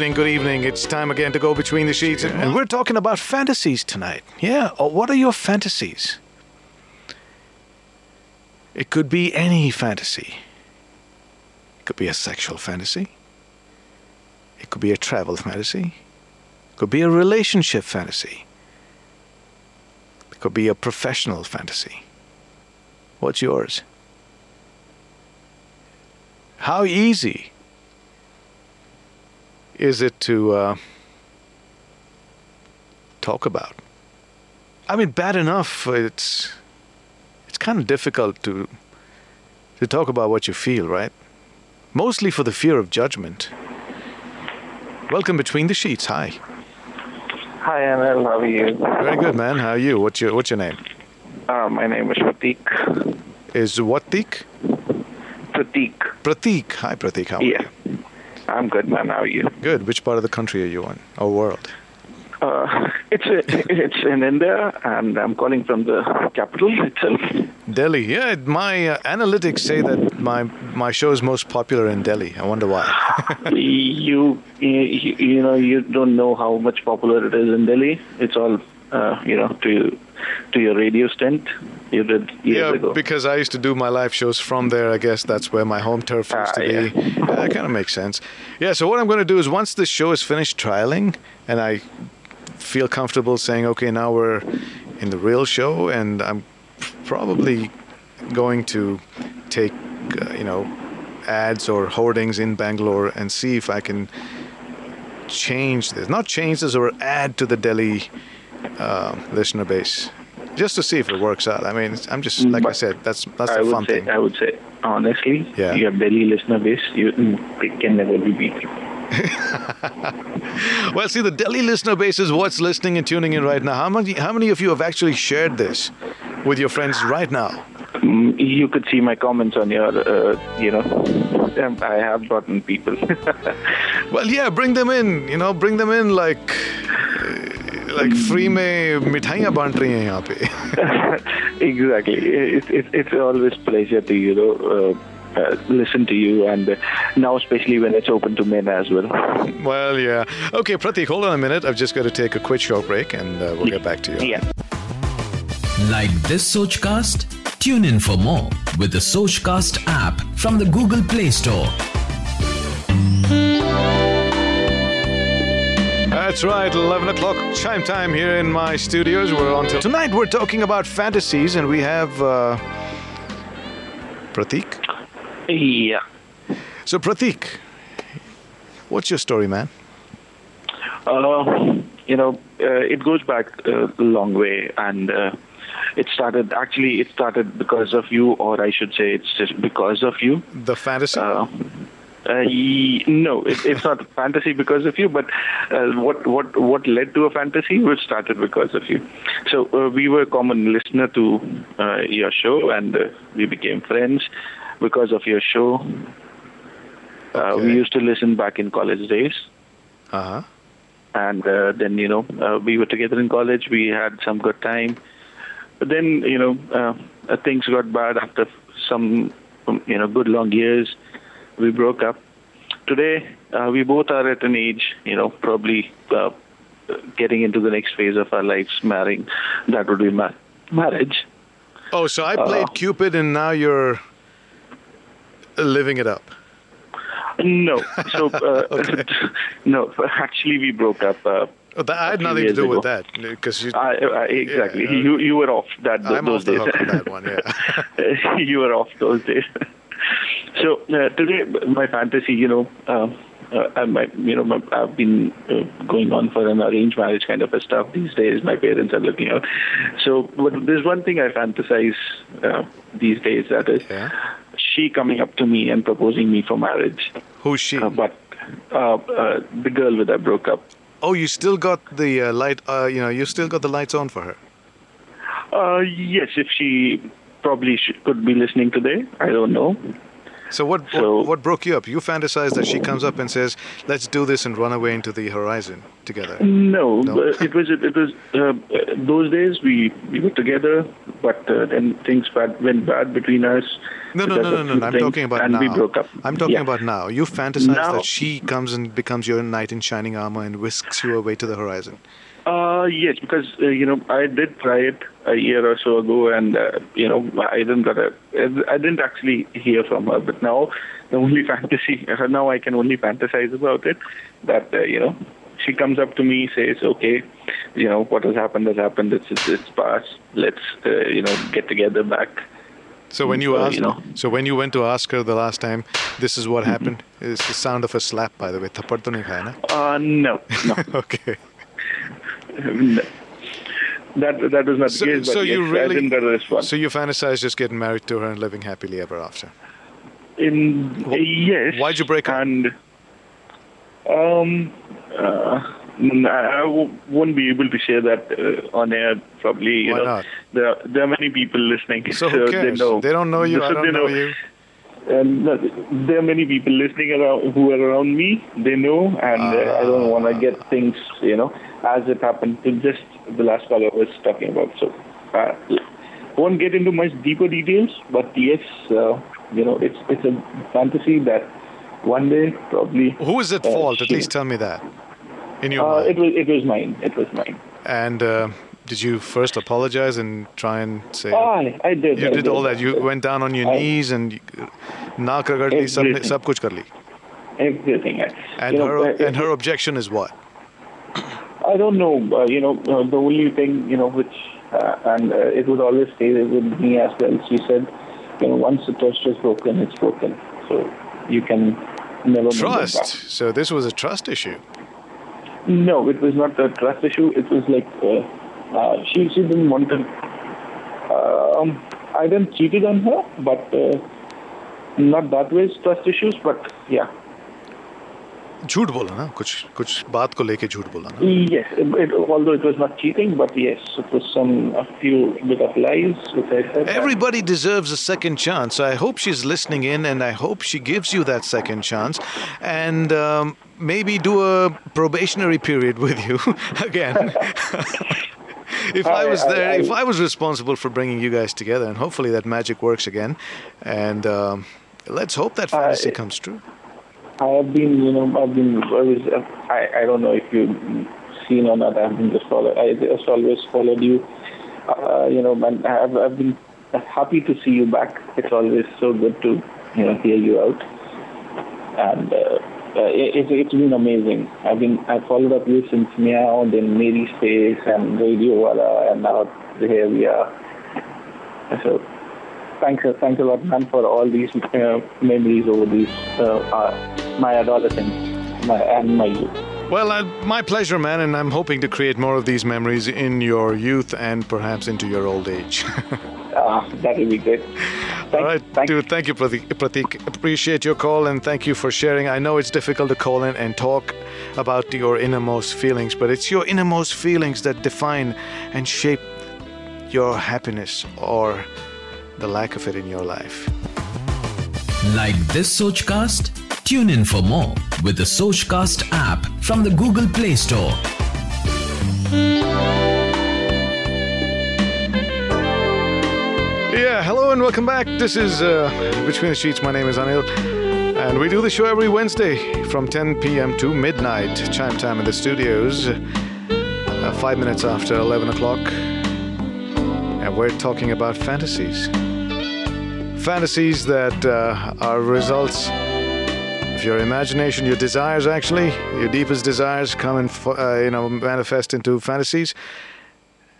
evening, good evening. It's time again to go between the sheets. And we're talking about fantasies tonight. Yeah, oh, what are your fantasies? It could be any fantasy. It could be a sexual fantasy. It could be a travel fantasy. It could be a relationship fantasy. It could be a professional fantasy. What's yours? How easy is it to uh, talk about? I mean, bad enough. It's it's kind of difficult to to talk about what you feel, right? Mostly for the fear of judgment. Welcome between the sheets. Hi. Hi, Anil. How are you? Very good, man. How are you? What's your What's your name? Uh, my name is Pratik. Is what Teek? Pratik. Pratik. Hi, Pratik. How are Yeah. you? I'm good, man. How are you? Good. Which part of the country are you in? Or world? Uh, it's it's in India, and I'm calling from the capital itself. Delhi. Yeah, my uh, analytics say that my my show is most popular in Delhi. I wonder why. you, you you know you don't know how much popular it is in Delhi. It's all uh, you know to to your radio stint you did years yeah, ago. because I used to do my live shows from there. I guess that's where my home turf used Ah, to yeah. be. Yeah, that kind of makes sense. Yeah. So what I'm going to do is once this show is finished trialing, and I feel comfortable saying, okay, now we're in the real show, and I'm probably going to take, uh, you know, ads or hoardings in Bangalore and see if I can change this. Not change this or add to the Delhi uh, listener base. Just to see if it works out. I mean, I'm just like I said. That's that's I the fun say thing. I would say honestly, Yeah. your Delhi listener base you can never be beat. Well, see, the Delhi listener base is what's listening and tuning in right now. How many how many of you have actually shared this with your friends right now? Mm, You could see my comments on your, uh, you know, um, I have gotten people. Well, yeah, bring them in. You know, bring them in like like free में मिठाइयाँ बांट रही हैं यहाँ पे. exactly. It, it, it's always pleasure to, you know, uh, uh, listen to you, and uh, now especially when it's open to men as well. Well, yeah. Okay, Pratik, hold on a minute. I've just got to take a quick short break, and uh, we'll get back to you. Yeah. Like this Sochcast? Tune in for more with the Sochcast app from the Google Play Store. That's right, 11 o'clock chime time here in my studios. We're on till tonight. We're talking about fantasies, and we have uh, Pratik. Yeah. So, Pratik, what's your story, man? Uh, you know, uh, it goes back uh, a long way, and uh, it started. Actually, it started because of you, or I should say, it's just because of you. The fantasy? Uh, no, it, it's not fantasy because of you, but uh, what what what led to a fantasy which started because of you. So uh, we were a common listener to uh, your show, and uh, we became friends because of your show. Uh, Okay. we used to listen back in college days Uh huh. and uh, then you know uh, we were together in college we had some good time but then you know things got bad after some you know good long years we broke up today uh, we both are at an age you know probably uh, getting into the next phase of our lives marrying that would be ma- marriage Oh, so I played Uh, Cupid, and now you're living it up. no so uh, no actually we broke up uh, that, I had nothing to do with that because you. I, I, exactly Yeah. you you were off that those, I'm off the days hook on that one. Yeah. you were off those days. So uh, today, my fantasy, you know, uh, uh, my, you know, my, I've been uh, going on for an arranged marriage kind of a stuff these days. My parents are looking out. So, but there's one thing I fantasize uh, these days that is Yeah. she coming up to me and proposing me for marriage. Who's she? Uh, but uh, uh, the girl with I broke up. oh, you still got the uh, light. Uh, you know, you still got the lights on for her. Uh, yes, if she probably sh- could be listening today, I don't know. So what, So- what what broke you up? You fantasize that she comes up and says, "Let's do this and run away into the horizon together." No, No? it was it was uh, those days we we were together, but uh, then things bad, went bad between us. No, no, no, no, no. no. I'm talking about and now. we broke up. I'm talking Yeah. about now. You fantasize Now. that she comes and becomes your knight in shining armor and whisks you away to the horizon. Uh, yes, because uh, you know I did try it a year or so ago, and uh, you know I didn't got a, I didn't actually hear from her. But now the only fantasy now I can only fantasize about it. That uh, you know she comes up to me, says, "Okay, you know what has happened has happened. It's it's, it's past. Let's uh, you know get together back." So when you asked, you know. so when you went to ask her the last time, this is what happened. It's the sound of a slap, by the way. Thappad to nahi na? Uh, no, no, Okay. That that was not So, the case. But so yes, you I really, didn't get a response. so you fantasize just getting married to her and living happily ever after. In Wh- yes. why'd you break up? And um, uh, I won't be able to share that uh, on air. Probably, you Why know, not? there are, there are many people listening. So cares? They, know. They don't know you. I don't they know you. And there are many people listening around who are around me. They know, and uh, I don't want to get things, you know, as it happened to just the last caller was talking about. So, uh, won't get into much deeper details, but yes, uh, you know, it's it's a fantasy that one day probably. Who is at uh, fault? At least tell me that. In your Uh, mind. it was it was mine. It was mine. And uh, did you first apologize and try and say? I I did. you I did all that. You went down on your I- knees and ragad li, sab, sab kuch kar li. everything. And you her uh, and her objection is what? I don't know. Uh, you know, uh, the only thing you know, which uh, and uh, it would always stay with me as well. She said, you know, once the trust is broken, it's broken. So you can never Trust. So this was a trust issue. No, it was not a trust issue. It was like uh, uh, she she didn't want to. Um, I didn't cheated on her, but uh, not that way trust issues. But yeah, झूठ बोला ना कुछ कुछ बात को लेके झूठ बोला ना yes. It, it, although it was not cheating, but yes, it was some a few bit of lies which I said. Everybody deserves a second chance. So I hope she's listening in, and I hope she gives you that second chance, and um, maybe do a probationary period with you again. if I I- was there, I- if I was responsible for bringing you guys together, and hopefully that magic works again, and um, let's hope that fantasy I- comes true. I have been, you know, I've been, I was, I, I don't know if you've seen or not, I've been just followed, I just always followed you, uh, you know, and I've, I've been happy to see you back. It's always so good to, you know, hear you out. And uh, uh, it, it's- it's been amazing. I've been, I followed up you since Meow, then Mary Space and Radio Wala, and now here we are. So thanks, thanks a lot, man, for all these uh, memories over these uh, uh, my adolescence, my and my youth. Well, uh, my pleasure, man, and I'm hoping to create more of these memories in your youth and perhaps into your old age. Uh, that would be great. Thank, All right, thank, dude. Thank you, Pratik. Pratik. Appreciate your call and thank you for sharing. I know it's difficult to call in and talk about your innermost feelings, but it's your innermost feelings that define and shape your happiness or the lack of it in your life. Like this Sochcast? Tune in for more with the Sochcast app from the Google Play Store. Yeah, hello and welcome back. This is uh, Between the Sheets. My name is Anil, and we do the show every Wednesday from 10 p.m. to midnight, chime time in the studios, uh, five minutes after 11 o'clock. And we're talking about fantasies. Fantasies that uh, are results of your imagination, your desires, actually. Your deepest desires come and, uh, you know, manifest into fantasies.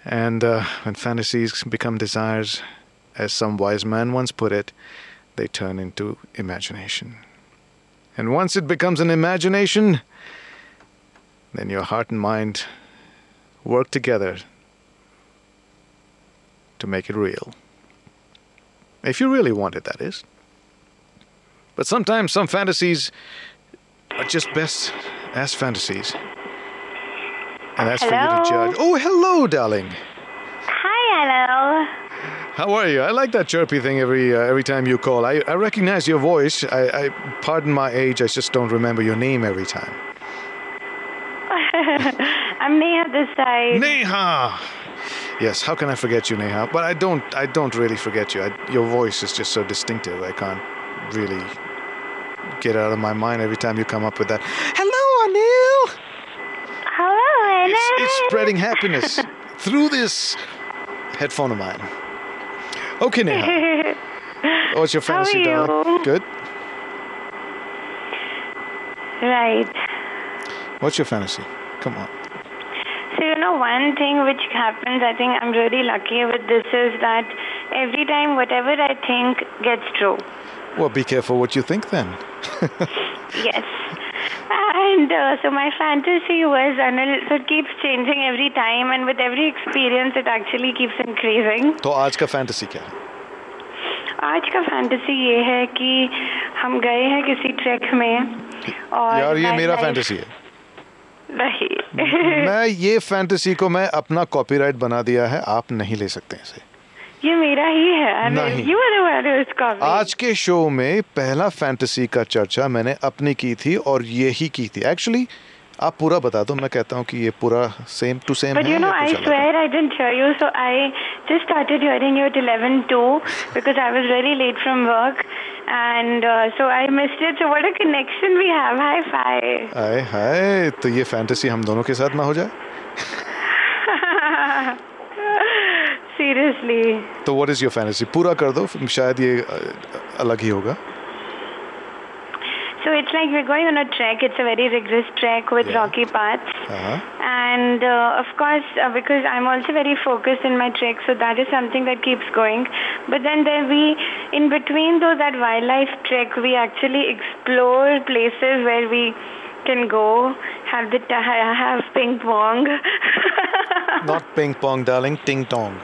And uh, when fantasies become desires, as some wise man once put it, they turn into imagination. And once it becomes an imagination, then your heart and mind work together to make it real. If you really want it, that is. But sometimes some fantasies are just best as fantasies. And that's for you to judge. Oh, hello, darling. How are you? I like that chirpy thing every uh, every time you call. I, I recognize your voice. I, I pardon my age. I just don't remember your name every time. I'm Neha this side. Neha. Yes. How can I forget you, Neha? But I don't. I don't really forget you. I, your voice is just so distinctive. I can't really get out of my mind every time you come up with that. Hello, Anil. Hello, Anna. It's, it's spreading happiness through this headphone of mine. Okay, Neha. What's your How fantasy, darling? Good. Right. What's your fantasy? Come on. So, you know, one thing which happens, I think I'm really lucky with this is that every time whatever I think gets true. Well, be careful what you think then. Yes. And uh, so my fantasy was, Anil, so it keeps changing every time, and with every experience, it actually keeps increasing. तो आज का fantasy क्या है? आज का fantasy ये है कि हम गए हैं किसी ट्रैक में और यार ये मेरा fantasy है. नहीं मैं ये fantasy को मैं अपना copyright बना दिया है. आप नहीं ले सकते इसे. ये मेरा ही है नहीं। यू आज के शो में पहला फैंटेसी का चर्चा मैंने अपनी की थी और यही की थी एक्चुअली आप पूरा बता दो मैं कहता हूँ कि ये पूरा सेम टू सेम But है you know, या I कुछ अलग है? swear I didn't hear you, so I just started hearing you at 11 too because I was very late from work, and uh, so I missed it. So what a connection we have! High five! आए हाय तो ये fantasy हम दोनों के साथ ना हो जाए Seriously. तो व्हाट इज योर फैंटेसी पूरा कर दो शायद ये अ, अलग ही होगा So it's like we're going on a trek. It's a very rigorous trek with Yeah. rocky paths. हाँ And uh, of course, uh, because I'm also very focused in my trek, so that is something that keeps going. But then there we, in between though that wildlife trek, we actually explore places where we can go, have the ta- have ping pong. Not ping pong darling ting tong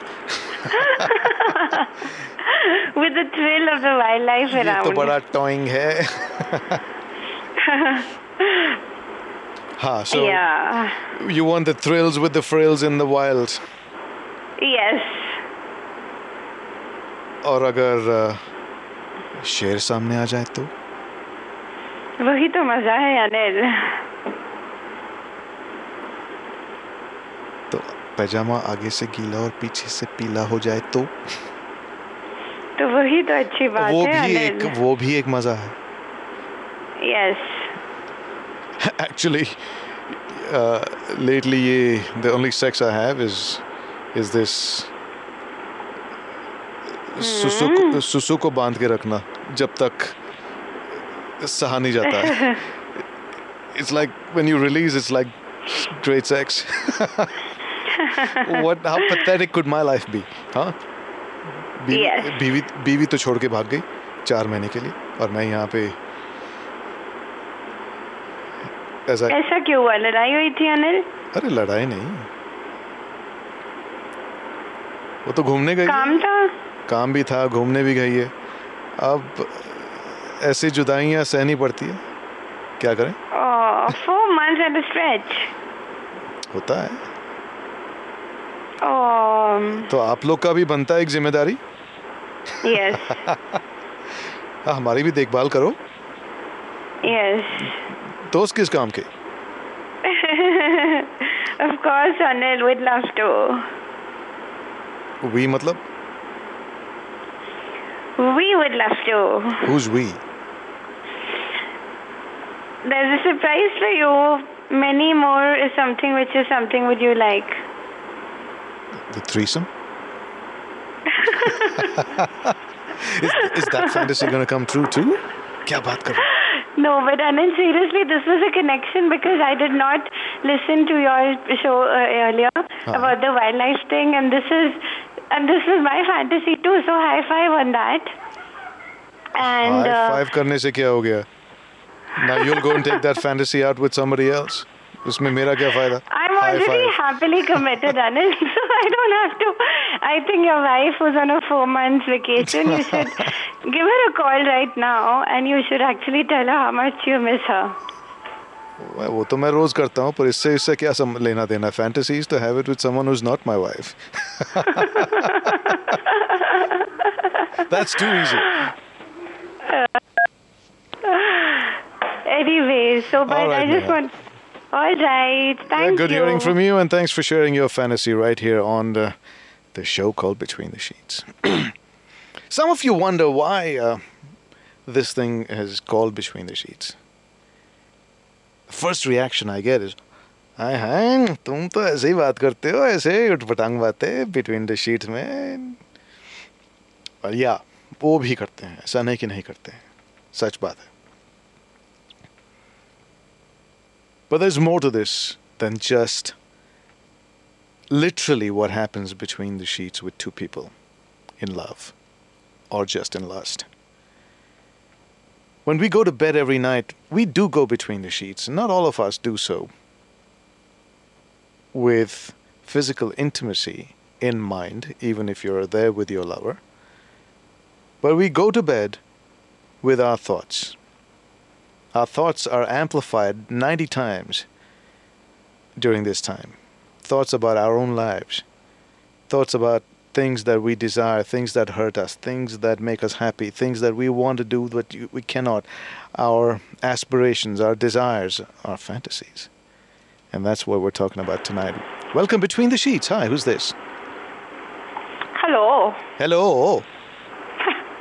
with the thrill of the wildlife ये around. तो बड़ा toing है हाँ so Yeah. you want the thrills with the frills in the wild Yes. और अगर शेर सामने आ जाए तो वही तो मज़ा है अनिल पैजामा आगे से गीला और पीछे से पीला हो जाए तो? तो वही तो अच्छी बात वो है भी एक, वो भी एक मज़ा है। यस एक्चुअली लेटली ये the only sex I have is is this सुसुक सुसु को बाँध के रखना जब तक सहा नहीं जाता it's like when you release it's like great sex what how pathetic could my life be? हाँ बीवी, Yes. बीवी बीवी तो छोड़ के भाग गई चार महीने के लिए और मैं यहाँ पे ऐसा ऐसा क्यों हुआ? लड़ाई हुई थी अनिल? अरे लड़ाई नहीं। वो तो घूमने गई। काम था? काम भी था घूमने भी गई है। अब ऐसी जुदाइयाँ सहनी पड़ती है। क्या करें? फोर मंथ्स एट स्ट्रेच होता है। तो आप लोग का भी बनता है एक ज़िम्मेदारी यस हाँ, हमारी भी देखभाल करो यस दोस्त किस काम के Of course, Anil, we'd love to. We मतलब We would love to. who's we There's a surprise for you. Many more is something which is something would you like. the threesome is, is that fantasy gonna come true too क्या बात कर रहे हो? No, but Anil, seriously, this was a connection because I did not listen to your show uh, earlier about the wildlife thing, and this is and this is my fantasy too. So high five on that. And High uh, five करने से क्या हो गया now you'll go and take that fantasy out with somebody else उसमें मेरा क्या फायदा I'm High already five. happily committed, Anil, so I don't have to. I think your wife was on a four months vacation. You should give her a call right now, and you should actually tell her how much you miss her. वो वो तो मैं रोज करता हूँ पर इससे इससे क्या सम, लेना देना फैंटेसीज तो have it with someone who is not my wife That's too easy. Anyways, so but All right, I just Neha. want. All right, thank Yeah, good you. hearing from you, and thanks for sharing your fantasy right here on the, the show called Between the Sheets. Some of you wonder why uh, this thing is called Between the Sheets. The first reaction I get is, हाय हाय तुम तो ऐसे ही बात करते हो ऐसे उठपटांग बातें between the sheets में और या वो भी करते हैं ऐसा नहीं कि नहीं करते हैं सच बात है But there's more to this than just literally what happens between the sheets with two people in love or just in lust. When we go to bed every night, we do go between the sheets. and Not all of us do so with physical intimacy in mind, even if you're there with your lover. But we go to bed with our thoughts. Our thoughts are amplified 90 times during this time. Thoughts about our own lives, thoughts about things that we desire, things that hurt us, things that make us happy, things that we want to do but you- we cannot, our aspirations, our desires, our fantasies. And that's what we're talking about tonight. Welcome Between the Sheets. Hi, who's this? Hello. Hello.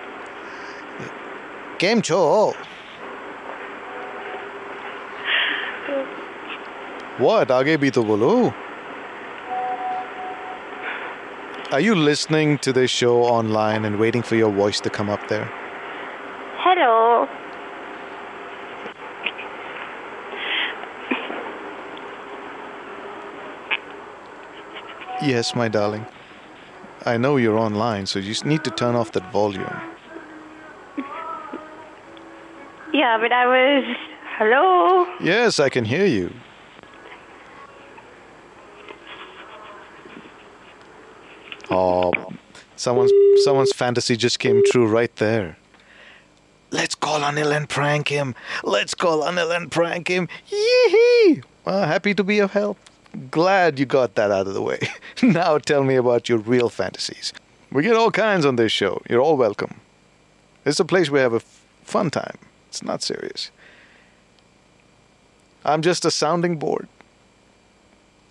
કેમ છો What? Aage bhi to bolo. Are you listening to this show online and waiting for your voice to come up there? Hello. Yes, my darling. I know you're online, so you just need to turn off that volume. Yeah, but I was. Hello? Yes, I can hear you. Someone's someone's fantasy just came true right there. Let's call Anil and prank him. Let's call Anil and prank him. Yee Well, happy to be of help. Glad you got that out of the way. now tell me about your real fantasies. We get all kinds on this show. You're all welcome. It's a place we have a f- fun time. It's not serious. I'm just a sounding board.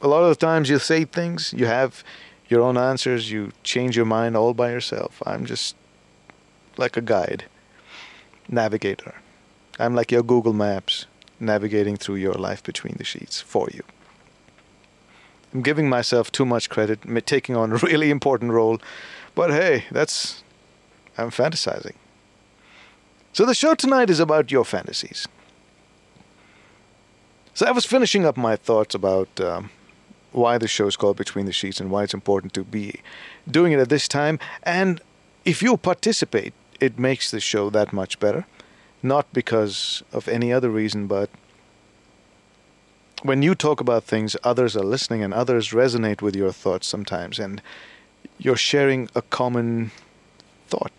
A lot of the times you say things, you have your own answers, you change your mind all by yourself. I'm just like a guide, navigator. I'm like your Google Maps, navigating through your life between the sheets for you. I'm giving myself too much credit, taking on a really important role, but hey, that's. I'm fantasizing. So the show tonight is about your fantasies. So I was finishing up my thoughts about um, why the show is called Between the Sheets and why it's important to be doing it at this time. And if you participate, it makes the show that much better. Not because of any other reason, but when you talk about things, others are listening and others resonate with your thoughts sometimes. And you're sharing a common thought,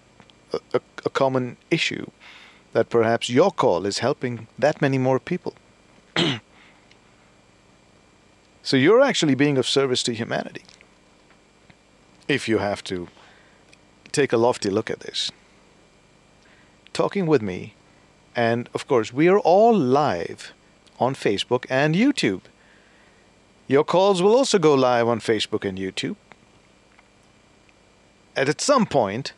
a, a, a common issue that perhaps your call is helping that many more people. so you're actually being of service to humanity. If you have to take a lofty look at this. Talking with me, and of course, we are all live on Facebook and YouTube. Your calls will also go live on Facebook and YouTube. And at some point,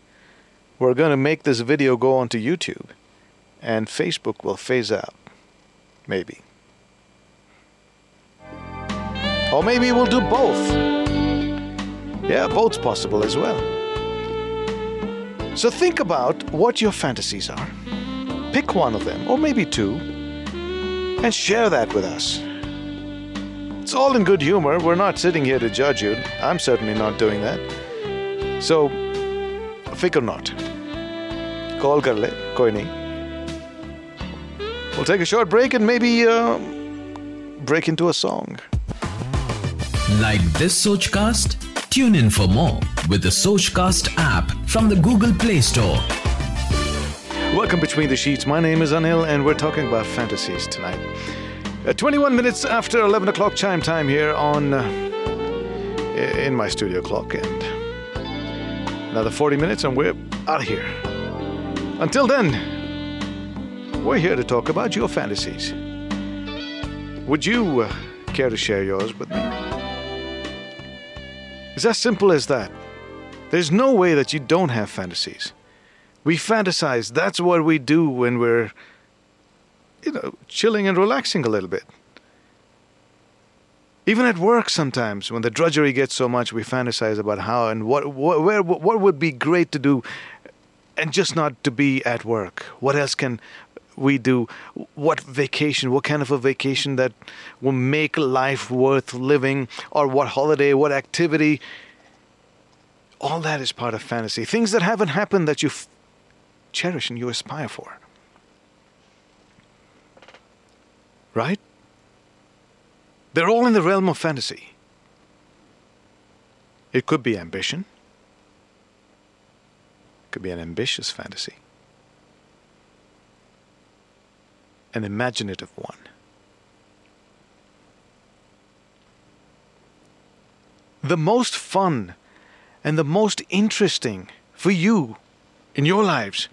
we're going to make this video go onto YouTube, and Facebook will phase out. Maybe. Or maybe we'll do both. Yeah, both's possible as well. So think about what your fantasies are. Pick one of them, or maybe two, and share that with us. It's all in good humor. We're not sitting here to judge you. I'm certainly not doing that. So, fikr not. Call kar le. We'll take a short break and maybe uh, break into a song. Like this Sochcast? Tune in for more with the Sochcast app from the Google Play Store. Welcome Between the Sheets. My name is Anil, and we're talking about fantasies tonight. Uh, 21 minutes after 11 o'clock chime time here on uh, in my studio clock, and Another 40 minutes and we're out of here. Until then, we're here to talk about your fantasies. Would you uh, care to share yours with me? It's as simple as that. There's no way that you don't have fantasies. We fantasize. That's what we do when we're, you know, chilling and relaxing a little bit. Even at work, sometimes when the drudgery gets so much, we fantasize about how and what, what, where, what would be great to do, and just not to be at work. What else can we do? What vacation? What kind of a vacation that will make life worth living? Or what holiday? What activity? All that is part of fantasy. Things that haven't happened that you f- cherish and you aspire for. Right? They're all in the realm of fantasy. It could be ambition. It could be an ambitious fantasy. An imaginative one. The most fun and the most interesting for you in your lives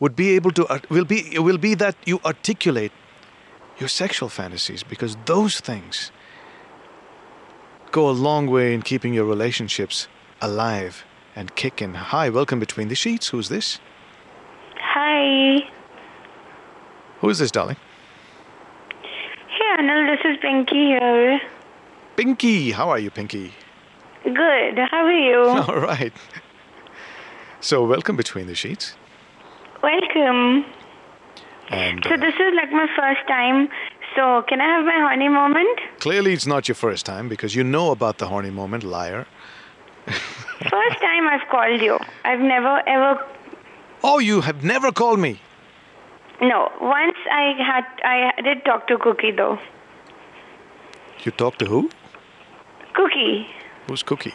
would be able to will be will be that you articulate your sexual fantasies because those things go a long way in keeping your relationships alive and kicking. Hi, welcome between the sheets. Who's this? Hi. Who is this, darling? Hey, Anil, this is Pinky here. Pinky. How are you, Pinky? Good. How are you? All right. So, welcome between the sheets. Welcome. And So uh, this is like my first time. So can I have my honey moment? clearly, it's not your first time because you know about the horny moment, liar. First time I've called you. I've never ever. Oh, you have never called me. No. Once I had. I did talk to Cookie though. You talked to who? Cookie. Who's Cookie?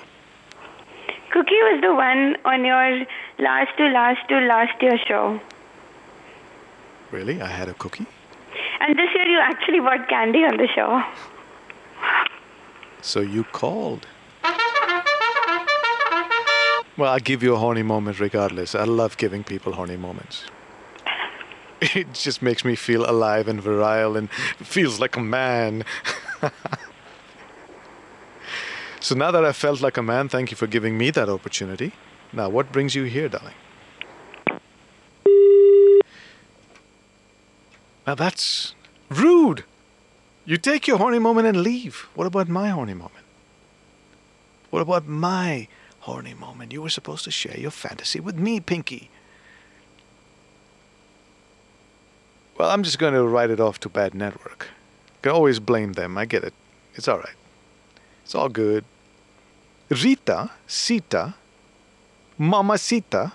Cookie was the one on your last to last to last year show. Really? I had a cookie? And this year you actually bought candy on the show. So you called. Well, I'll give you a horny moment regardless. I love giving people horny moments. It just makes me feel alive and virile and feels like a man. so now that I felt like a man, thank you for giving me that opportunity. Now, what brings you here, darling? Now that's rude. You take your horny moment and leave. What about my horny moment? What about my horny moment? You were supposed to share your fantasy with me, Pinky. Well, I'm just going to write it off to bad network. Can always blame them. I get it. It's all right. It's all good. Rita, Sita, Mamacita,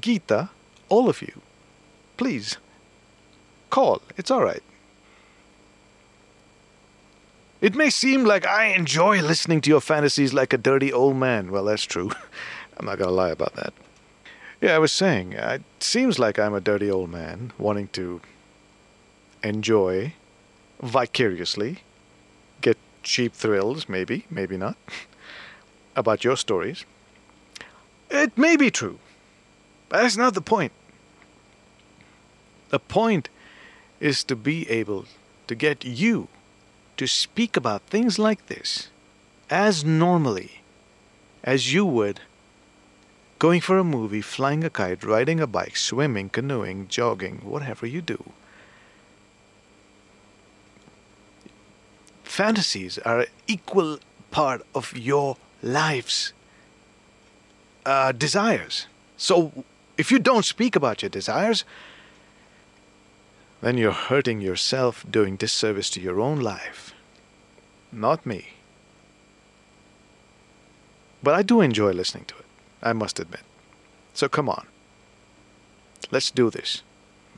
Gita, all of you, please call. It's all right. It may seem like I enjoy listening to your fantasies like a dirty old man. Well, that's true. I'm not going to lie about that. Yeah, I was saying, uh, it seems like I'm a dirty old man wanting to enjoy vicariously, get cheap thrills, maybe, maybe not, about your stories. It may be true, but that's not the point. The point is to be able to get you to speak about things like this as normally as you would going for a movie, flying a kite, riding a bike, swimming, canoeing, jogging, whatever you do. Fantasies are an equal part of your life's uh, desires. So if you don't speak about your desires, then you're hurting yourself, doing disservice to your own life. Not me. But I do enjoy listening to it, I must admit. So come on. Let's do this.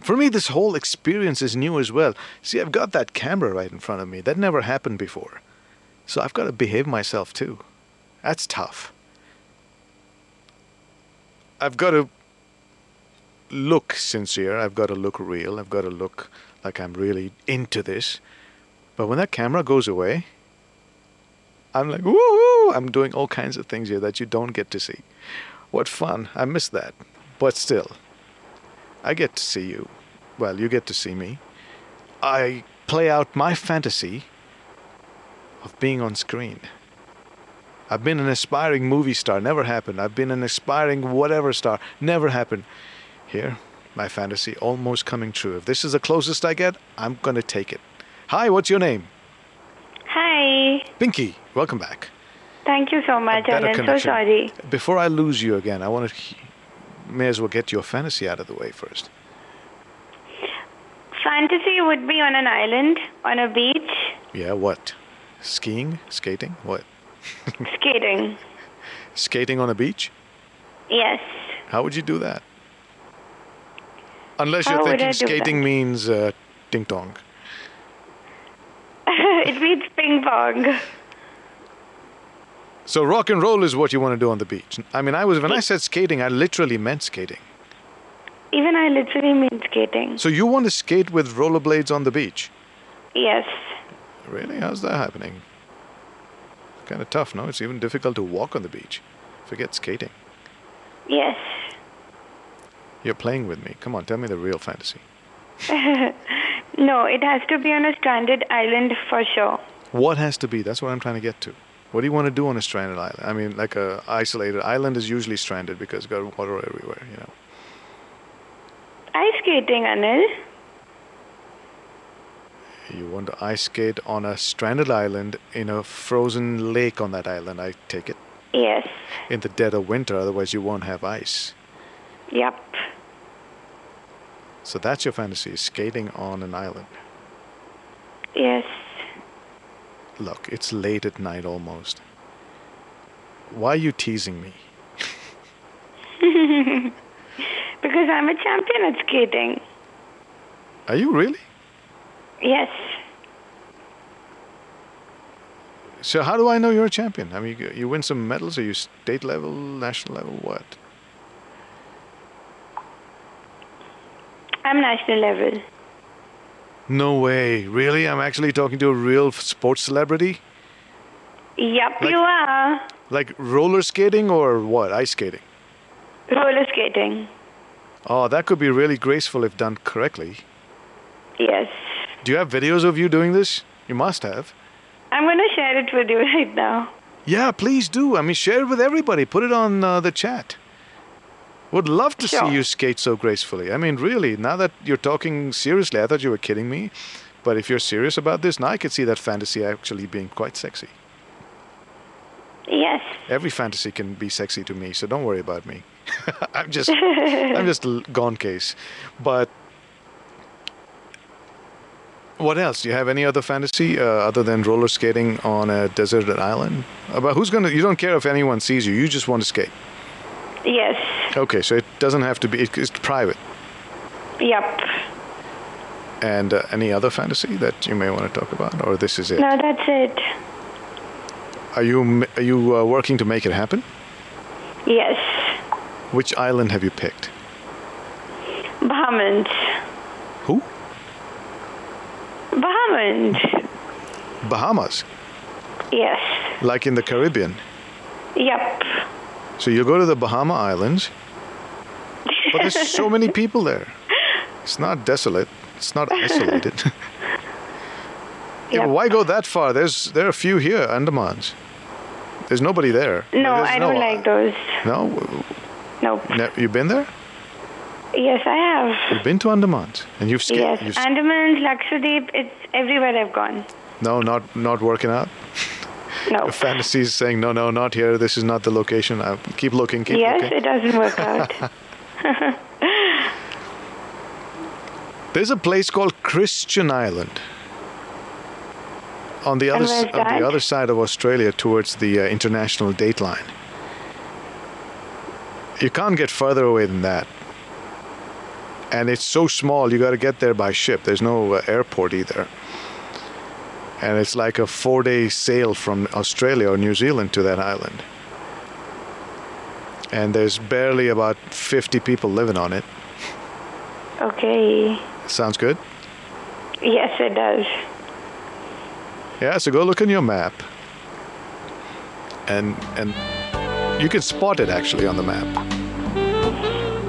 For me, this whole experience is new as well. See, I've got that camera right in front of me. That never happened before. So I've got to behave myself too. That's tough. I've got to look sincere. I've got to look real. I've got to look like I'm really into this. But when that camera goes away, I'm like, woo! I'm doing all kinds of things here that you don't get to see. What fun. I miss that. But still, I get to see you. Well, you get to see me. I play out my fantasy of being on screen. I've been an aspiring movie star, never happened. I've been an aspiring whatever star, never happened. Here, my fantasy almost coming true. If this is the closest I get, I'm gonna take it. Hi, what's your name? Hi. Pinky. Welcome back. Thank you so much, I'm So sorry. Before I lose you again, I want to may as well get your fantasy out of the way first. Fantasy would be on an island, on a beach, Yeah, what? Skiing? Skating? What? skating. Skating on a beach? Yes. How would you do that? Unless you're would thinking skating that? means uh, ding dong. it means ping pong. So rock and roll is what you want to do on the beach. I mean, I was when I said skating, I literally meant skating. Even I literally mean skating. So you want to skate with rollerblades on the beach? Yes. Really? How's that happening? Kind of tough, no? It's even difficult to walk on the beach. Forget skating. Yes. You're playing with me. Come on, tell me the real fantasy. No, it has to be on a stranded island for sure. What has to be? That's what I'm trying to get to. What do you want to do on a stranded island? I mean, like a isolated island is usually stranded because it's got water everywhere, you know. Ice skating, Anil. You want to ice skate on a stranded island in a frozen lake on that island, I take it. Yes. In the dead of winter, otherwise you won't have ice. Yep. So that's your fantasy, skating on an island. Yes. Look, it's late at night almost. Why are you teasing me? Because I'm a champion at skating. Are you really? Yes. So how do I know you're a champion? I mean, you, you win some medals. Are you state level, national level, what? I'm national level. No way. Really? I'm actually talking to a real sports celebrity? Yep, Like- you are. Like roller skating or what? Ice skating? Roller skating. Oh, that could be really graceful if done correctly. Yes. Do you have videos of you doing this? You must have. I'm going to share it with you right now. Yeah, please do. I mean, share it with everybody. Put it on uh, the chat. Would love to Sure. see you skate so gracefully. I mean, really, now that you're talking seriously, I thought you were kidding me. But if you're serious about this, now I could see that fantasy actually being quite sexy. Yes. Every fantasy can be sexy to me, so don't worry about me. I'm just, I'm just gone case. But what else? Do you have any other fantasy uh, other than roller skating on a deserted island? About who's gonna? You don't care if anyone sees you. You just want to skate. Yes. Okay, so it doesn't have to be. it- It's private. Yep. And uh, any other fantasy that you may want to talk about, or this is it? No, that's it. Are you are you uh, working to make it happen? Yes. Which island have you picked? Bahamas. Who? Bahamas. Bahamas, Yes. like in the Caribbean. Yep. So you go to the Bahama Islands, but there's so many people there. It's not desolate. It's not isolated. Yeah, Yep. why go that far? There's there are a few here, Andamans. There's nobody there. No, There's I don't no- like those. No, Nope. ne- you been there? Yes, I have. You've been to Andamans, and you've skated. Yes. You've, Andamans, Lakshadweep, it's everywhere I've gone. no, not not working out. No. Fantasy is saying no, no, not here. This is not the location. I keep looking, keep Yes, looking. Yes, it doesn't work out. There's a place called Christian Island on the other on the other side of Australia towards the uh, international date line. You can't get further away than that. And it's so small, you got to get there by ship. There's no uh, airport either. And it's like a 4-day sail from Australia or New Zealand to that island. And there's barely about 50 people living on it. okay. Sounds good? Yes, it does. Yeah, so go look on your map. And and You can spot it actually on the map.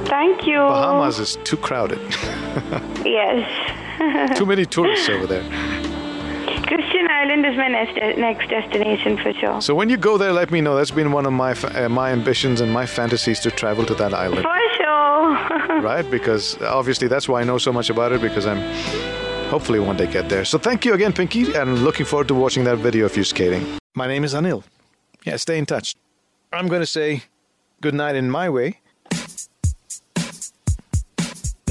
Thank you. Bahamas is too crowded. Yes. too many tourists over there. Christian Island is my next, next destination for sure. So when you go there, let me know. That's been one of my uh, my ambitions and my fantasies to travel to that island, For sure. right? Because obviously that's why I know so much about it because I'm hopefully one day get there. So thank you again, Pinky, and looking forward to watching that video of you skating. My name is Anil. Yeah, stay in touch. I'm going to say good night in my way.